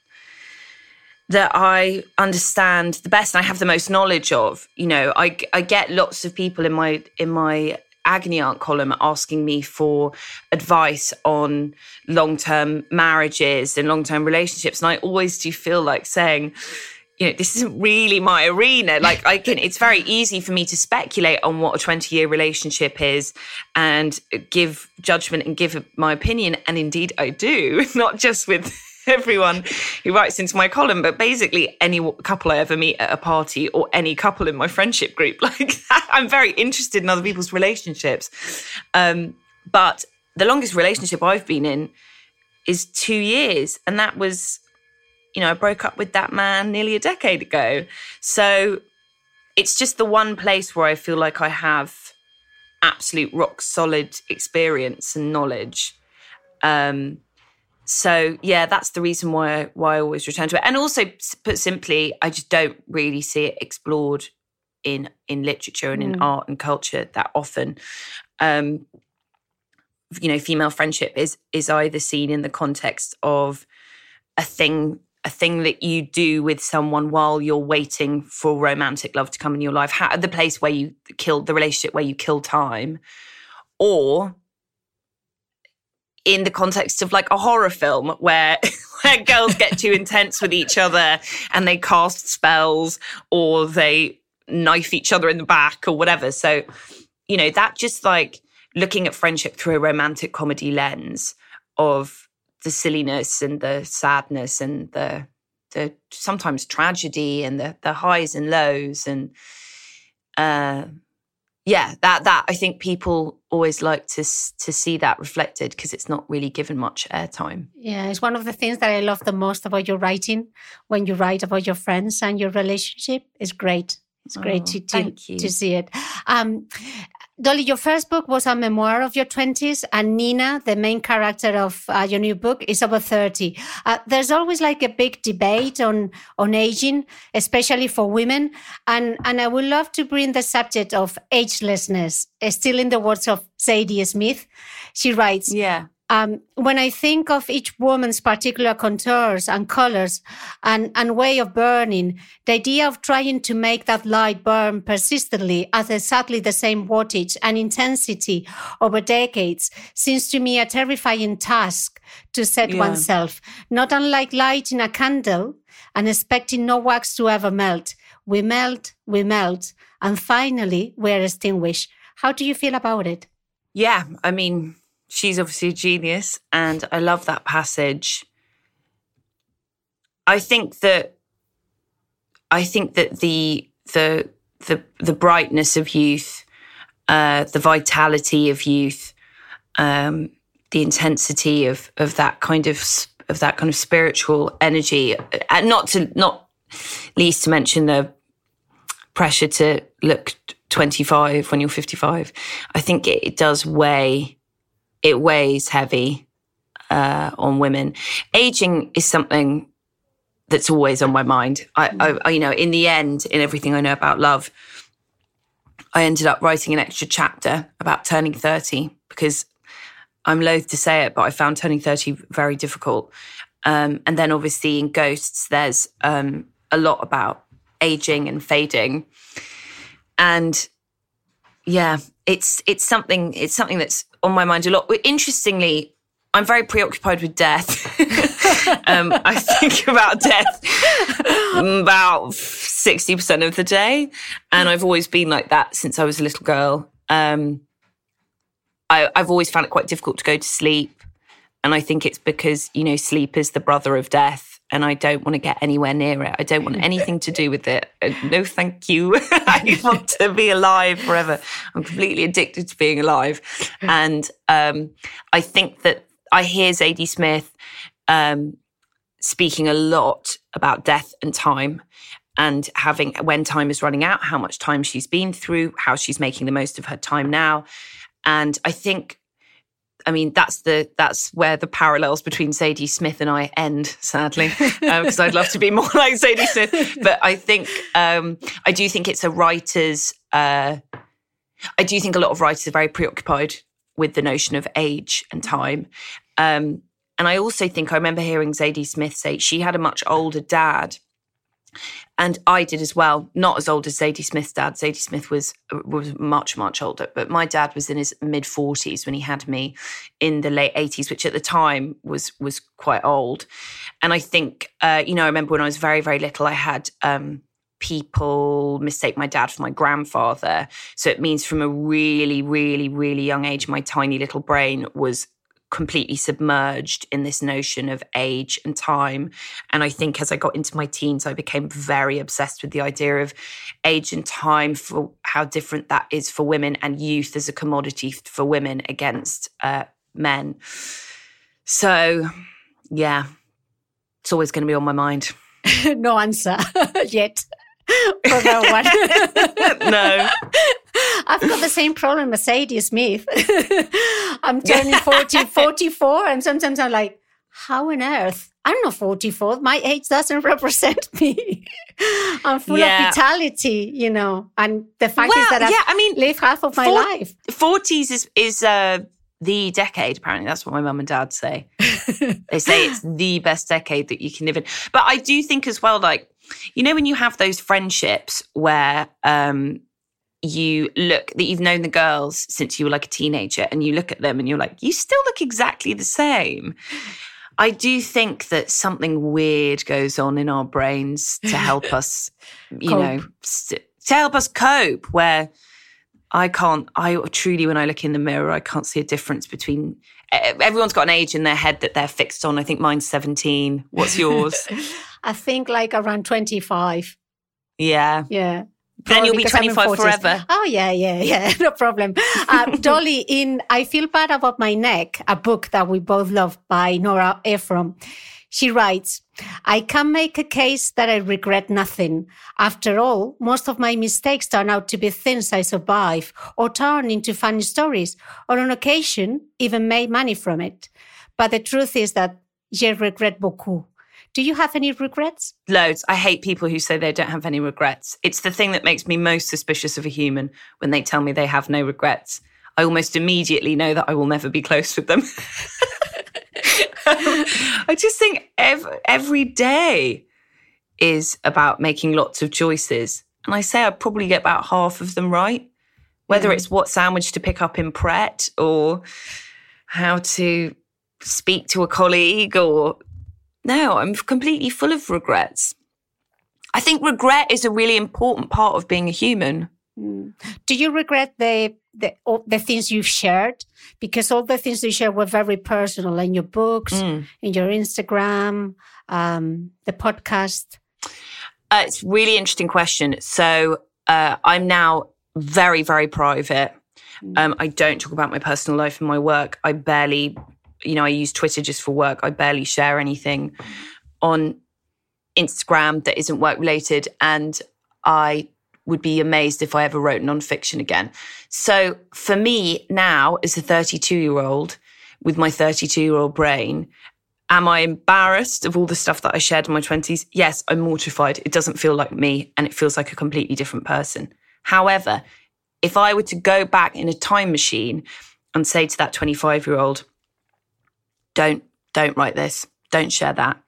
that I understand the best and I have the most knowledge of. You know, I I get lots of people in my in my agony aunt column asking me for advice on long-term marriages and long-term relationships and i always do feel like saying you know this isn't really my arena like i can it's very easy for me to speculate on what a 20 year relationship is and give judgment and give my opinion and indeed i do not just with everyone who writes into my column, but basically any couple I ever meet at a party or any couple in my friendship group. Like I'm very interested in other people's relationships. Um, but the longest relationship I've been in is two years. And that was, you know, I broke up with that man nearly a decade ago. So it's just the one place where I feel like I have absolute rock solid experience and knowledge. Um, so yeah, that's the reason why why I always return to it. And also, put simply, I just don't really see it explored in in literature and in mm. art and culture that often. Um, you know, female friendship is is either seen in the context of a thing a thing that you do with someone while you're waiting for romantic love to come in your life, How, the place where you kill the relationship where you kill time, or in the context of like a horror film where where girls get too intense with each other and they cast spells or they knife each other in the back or whatever. So, you know, that just like looking at friendship through a romantic comedy lens of the silliness and the sadness and the the sometimes tragedy and the the highs and lows and uh yeah, that that I think people always like to to see that reflected because it's not really given much airtime. Yeah, it's one of the things that I love the most about your writing. When you write about your friends and your relationship, it's great. It's great oh, to to, to see it. Um, Dolly, your first book was a memoir of your 20s, and Nina, the main character of uh, your new book, is over 30. Uh, there's always like a big debate on, on aging, especially for women. And, and I would love to bring the subject of agelessness, uh, still in the words of Zadie Smith. She writes, Yeah. Um, when I think of each woman's particular contours and colors and, and way of burning, the idea of trying to make that light burn persistently at exactly the same wattage and intensity over decades seems to me a terrifying task to set yeah. oneself. Not unlike lighting a candle and expecting no wax to ever melt. We melt, we melt, and finally we're extinguished. How do you feel about it? Yeah, I mean, she's obviously a genius, and I love that passage. I think that I think that the the the the brightness of youth, uh, the vitality of youth, um, the intensity of of that kind of of that kind of spiritual energy, and not to not least to mention the pressure to look 25 when you're 55. I think it, it does weigh it weighs heavy uh, on women. Aging is something that's always on my mind. I, I, I, you know, in the end, in everything I know about love, I ended up writing an extra chapter about turning 30 because I'm loath to say it, but I found turning 30 very difficult. Um, and then obviously in Ghosts, there's um, a lot about aging and fading. And yeah, it's it's something it's something that's on my mind a lot. Interestingly, I'm very preoccupied with death. um, I think about death about 60% of the day. And I've always been like that since I was a little girl. Um, I, I've always found it quite difficult to go to sleep. And I think it's because, you know, sleep is the brother of death and I don't want to get anywhere near it. I don't want anything to do with it. Uh, no, thank you. I want to be alive forever. I'm completely addicted to being alive. And um, I think that I hear Zadie Smith um, speaking a lot about death and time and having when time is running out, how much time she's been through, how she's making the most of her time now. And I think I mean, that's the that's where the parallels between Zadie Smith and I end, sadly, because um, I'd love to be more like Zadie Smith. But I think um, I do think it's a writer's. Uh, I do think a lot of writers are very preoccupied with the notion of age and time. Um, and I also think I remember hearing Zadie Smith say she had a much older dad. And I did as well. Not as old as Zadie Smith's dad. Zadie Smith was was much much older, but my dad was in his mid forties when he had me in the late eighties, which at the time was was quite old. And I think uh, you know I remember when I was very very little, I had. Um, people mistake my dad for my grandfather. So it means from a really, really, really young age, my tiny little brain was completely submerged in this notion of age and time. And I think as I got into my teens, I became very obsessed with the idea of age and time for how different that is for women and youth as a commodity for women against uh, men. So, yeah, it's always going to be on my mind. no answer yet for that one. no. I've got the same problem as Zadie Smith. I'm turning 40, 44, and sometimes I'm like, how on earth? I'm not 44. My age doesn't represent me. I'm full yeah. of vitality, you know. And the fact well, is that I've yeah, I mean, lived half of my for, life. 40s is, is uh, the decade, apparently. That's what my mum and dad say. they say it's the best decade that you can live in. But I do think as well, like, you know, when you have those friendships where um, you look that you've known the girls since you were like a teenager and you look at them and you're like, you still look exactly the same. I do think that something weird goes on in our brains to help us, you cope. know, st- to help us cope. Where I can't, I truly, when I look in the mirror, I can't see a difference between everyone's got an age in their head that they're fixed on. I think mine's 17. What's yours? I think like around 25. Yeah. Yeah then you'll be 25 forever. Oh, yeah, yeah, yeah. No problem. Uh, Dolly, in I Feel Bad About My Neck, a book that we both love by Nora Ephron, she writes, I can make a case that I regret nothing. After all, most of my mistakes turn out to be things I survive or turn into funny stories, or on occasion, even made money from it. But the truth is that je regrette beaucoup. Do you have any regrets? Loads. I hate people who say they don't have any regrets. It's the thing that makes me most suspicious of a human when they tell me they have no regrets. I almost immediately know that I will never be close with them. I just think every, every day is about making lots of choices. And I say I probably get about half of them right. Whether mm. it's what sandwich to pick up in Pret or how to speak to a colleague or no, I'm completely full of regrets. I think regret is a really important part of being a human. Mm. Do you regret the the the things you've shared? Because all the things you shared were very personal in your books, mm. in your Instagram, um, the podcast. Uh, it's really interesting question. So uh, I'm now very very private. Mm. Um, I don't talk about my personal life and my work. I barely you know, I use Twitter just for work. I barely share anything on Instagram that isn't work related. And I would be amazed if I ever wrote nonfiction again. So for me now, as a 32 year old with my 32 year old brain, am I embarrassed of all the stuff that I shared in my 20s? Yes, I'm mortified. It doesn't feel like me and it feels like a completely different person. However, if I were to go back in a time machine and say to that 25 year old, don't don't write this. Don't share that.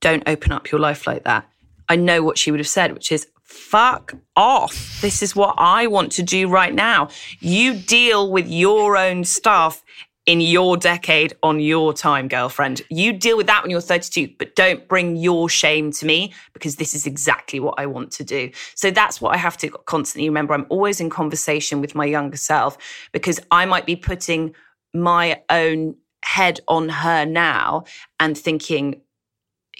Don't open up your life like that. I know what she would have said which is fuck off. This is what i want to do right now. You deal with your own stuff in your decade on your time girlfriend. You deal with that when you're 32 but don't bring your shame to me because this is exactly what i want to do. So that's what i have to constantly remember. I'm always in conversation with my younger self because i might be putting my own head on her now and thinking,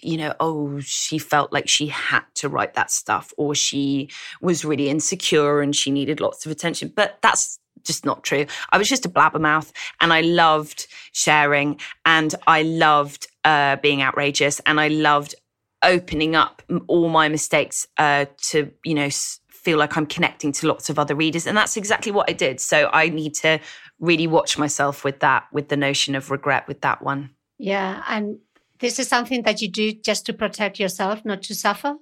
you know, oh, she felt like she had to write that stuff or she was really insecure and she needed lots of attention. But that's just not true. I was just a blabbermouth and I loved sharing and I loved uh, being outrageous and I loved opening up all my mistakes uh, to, you know, feel like I'm connecting to lots of other readers. And that's exactly what I did. So I need to really watch myself with that, with the notion of regret with that one. Yeah. And this is something that you do just to protect yourself, not to suffer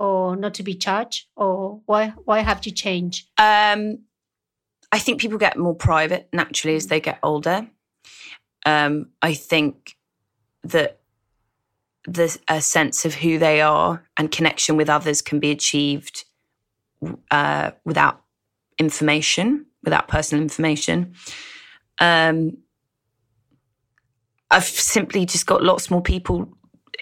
or not to be charged? Or why why have you changed? Um, I think people get more private naturally as they get older. Um, I think that the a sense of who they are and connection with others can be achieved uh, without information, without personal information. Um, I've simply just got lots more people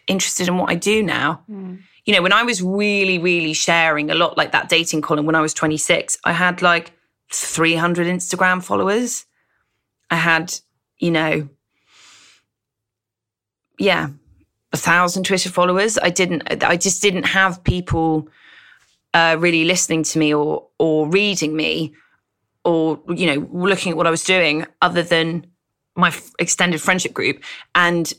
interested in what I do now. Mm. You know, when I was really, really sharing a lot like that dating column when I was 26, I had like 300 Instagram followers. I had, you know, yeah, a thousand Twitter followers. I didn't, I just didn't have people uh, really listening to me or, or reading me or, you know, looking at what I was doing other than my extended friendship group. And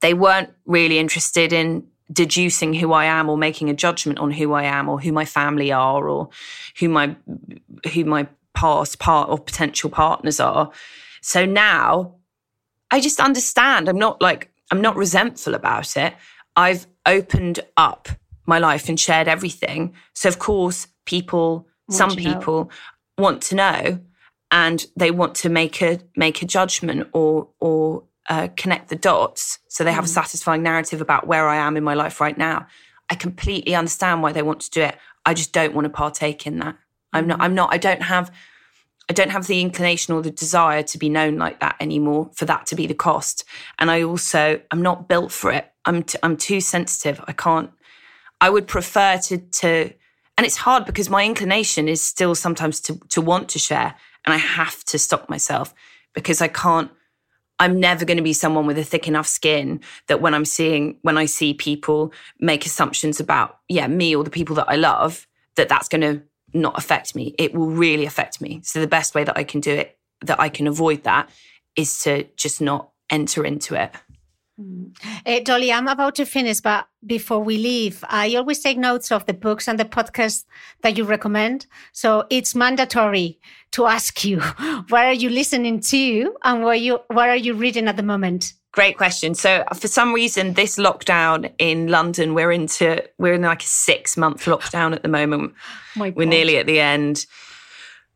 they weren't really interested in deducing who I am or making a judgment on who I am or who my family are or who my who my past part or potential partners are. So now I just understand. I'm not like I'm not resentful about it. I've opened up my life and shared everything. So of course people want some people know. want to know and they want to make a make a judgment or or uh, connect the dots so they have mm. a satisfying narrative about where I am in my life right now. I completely understand why they want to do it. I just don't want to partake in that. I'm not. Mm. I'm not. I don't have. I don't have the inclination or the desire to be known like that anymore. For that to be the cost, and I also I'm not built for it. I'm t- I'm too sensitive. I can't. I would prefer to to, and it's hard because my inclination is still sometimes to to want to share, and I have to stop myself because I can't I'm never going to be someone with a thick enough skin that when I'm seeing, when I see people make assumptions about, yeah, me or the people that I love, that that's going to not affect me. It will really affect me. So the best way that I can do it, that I can avoid that, is to just not enter into it. Uh, Dolly, I'm about to finish, but before we leave, I always take notes of the books and the podcasts that you recommend. So it's mandatory to ask you, what are you listening to and what, you, what are you reading at the moment? Great question. So for some reason, this lockdown in London, we're into, we're in like a six month lockdown at the moment. My we're nearly at the end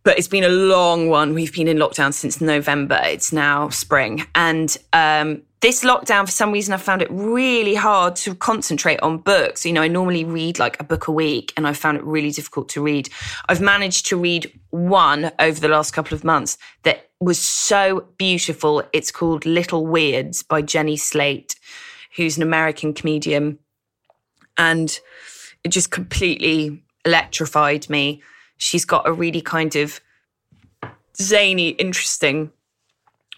but it's been a long one. We've been in lockdown since November. It's now spring. And um, this lockdown, for some reason, I found it really hard to concentrate on books. You know, I normally read like a book a week and I found it really difficult to read. I've managed to read one over the last couple of months that was so beautiful. It's called Little Weirds by Jenny Slate, who's an American comedian. And it just completely electrified me. She's got a really kind of zany, interesting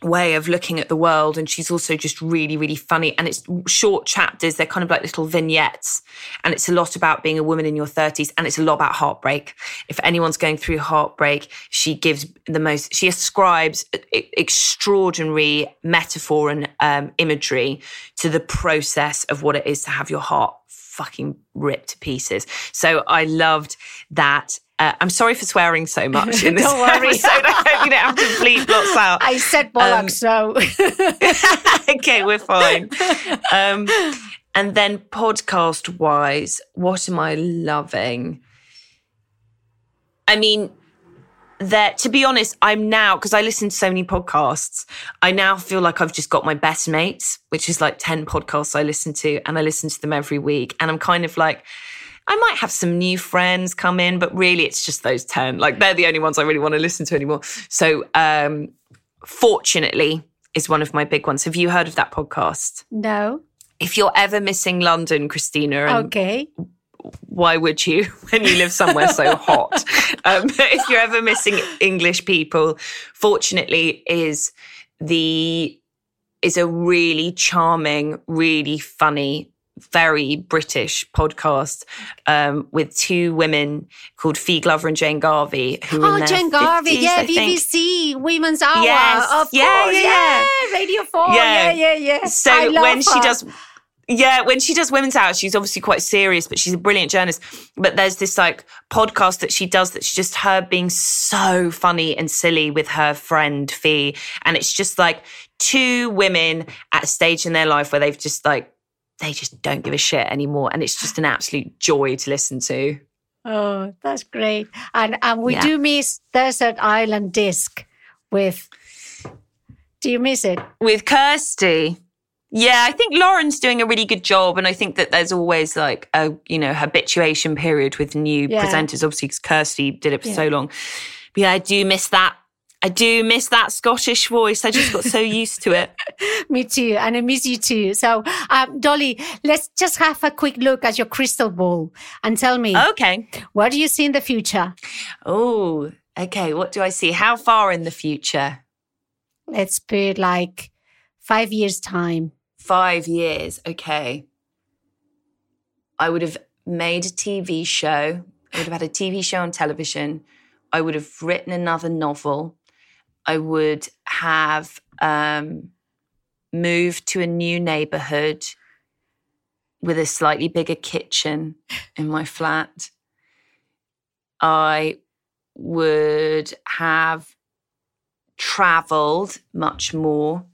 way of looking at the world and she's also just really really funny. And it's short chapters they're kind of like little vignettes and it's a lot about being a woman in your 30s and it's a lot about heartbreak. If anyone's going through heartbreak she gives the most she ascribes extraordinary metaphor and um, imagery to the process of what it is to have your heart fucking ripped to pieces. So i loved that uh, I'm sorry for swearing so much in this don't worry. episode. I hope you don't have to bleep lots out. I said bollocks, um, so. okay, we're fine. Um, and then podcast wise, what am I loving? I mean, that to be honest, I'm now because I listen to so many podcasts. I now feel like I've just got my best mates, which is like ten podcasts I listen to, and I listen to them every week, and I'm kind of like I might have some new friends come in, but really it's just those 10. Like they're the only ones I really want to listen to anymore. So, um, fortunately, is one of my big ones. Have you heard of that podcast? No. If you're ever missing London, Cristina, okay. Why would you when you live somewhere so hot? Um, if you're ever missing English people, fortunately, is the is a really charming, really funny very British podcast um, with two women called Fi Glover and Jane Garvey. Who oh, Jane Garvey, 50s, yeah, BBC Women's Hour. Yes, of yeah, course, yeah, yeah, yeah, Radio Four, yeah, yeah, yeah. yeah. So when her. she does. Yeah, when she does Women's Hour, she's obviously quite serious, but she's a brilliant journalist. But there's this like podcast that she does that's just her being so funny and silly with her friend Fi. And it's just like two women at a stage in their life where they've just like they just don't give a shit anymore. And it's just an absolute joy to listen to. Oh, that's great. And and we yeah. do miss Desert Island Disc with do you miss it? With Kirsty. Yeah, I think Lauren's doing a really good job, and I think that there's always like a you know habituation period with new Yeah. presenters. Obviously, because Kirsty did it for Yeah. so long. But yeah, I do miss that. I do miss that Scottish voice. I just got so used to it. Me too, and I miss you too. So, um, Dolly, let's just have a quick look at your crystal ball and tell me Okay. what do you see in the future? Oh, okay. What do I see? How far in the future? Let's put like five years time. Five years. Okay. I would have made a TV show. I would have had a TV show on television. I would have written another novel. I would have um, moved to a new neighborhood with a slightly bigger kitchen in my flat. I would have traveled much more.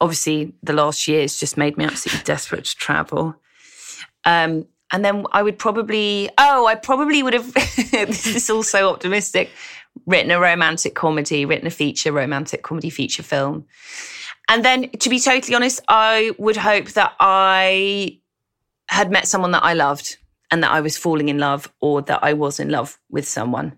Obviously, the last year's just made me absolutely desperate to travel. Um, and then I would probably, oh, I probably would have, this is all so optimistic, written a romantic comedy, written a feature, romantic comedy feature film. And then, to be totally honest, I would hope that I had met someone that I loved and that I was falling in love or that I was in love with someone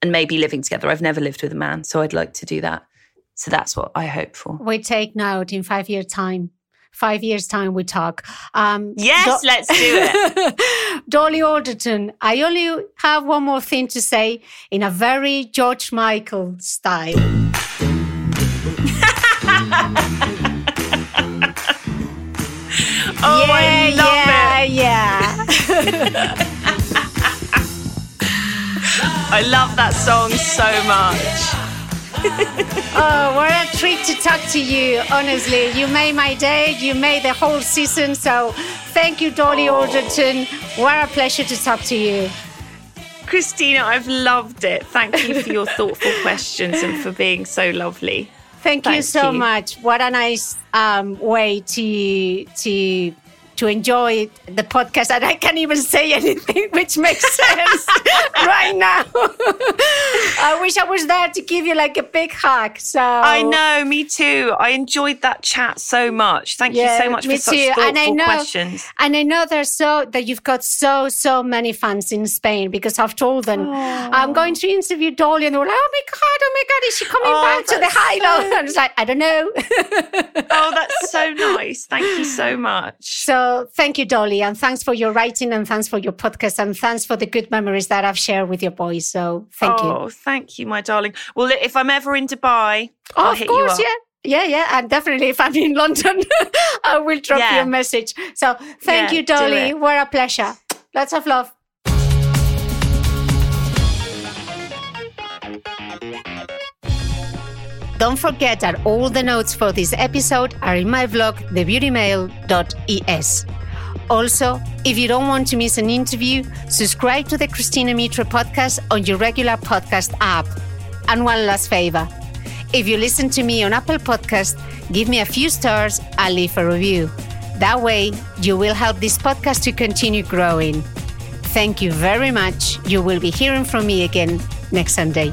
and maybe living together. I've never lived with a man, so I'd like to do that. So that's what I hope for. We take note in five years time. Five years time we talk. Um, Yes, Do- let's do it. Dolly Alderton, I only have one more thing to say in a very George Michael style. Oh, I love yeah, it. yeah. I love that song so much. Oh, what a treat to talk to you. Honestly, you made my day. You made the whole season. So, thank you, Dolly Alderton. What a pleasure to talk to you. Cristina, I've loved it. Thank you for your thoughtful questions and for being so lovely. Thank, you so you. much. What a nice um, way to to to enjoy the podcast. And I can't even say anything which makes sense right now. I wish I was there to give you like a big hug. So I know, me too. I enjoyed that chat so much. Thank you so much for such too. thoughtful And I know, questions. and I know there's so that you've got so so many fans in Spain because I've told them I'm going to interview Dolly, and they're like, "Oh my god, oh my god, is she coming Oh, back to the high low?" And it's like, I don't know. Oh, that's so nice. Thank you so much. so thank you, Dolly, and thanks for your writing, and thanks for your podcast, and thanks for the good memories that I've shared with your boys. So thank you. oh, thank you, my darling. Well, if I'm ever in Dubai, Oh, I'll of hit course, you up. yeah. Yeah, yeah, and definitely if I'm in London, I will drop you a message. So thank Yeah, you, Dolly. What a pleasure. Lots of love. Don't forget that all the notes for this episode are in my blog, thebeautymail.es. Also, if you don't want to miss an interview, subscribe to the Cristina Mitre podcast on your regular podcast app. And one last favor if you listen to me on Apple Podcast, give me a few stars and leave a review. That way, you will help this podcast to continue growing. Thank you very much. You will be hearing from me again next Sunday.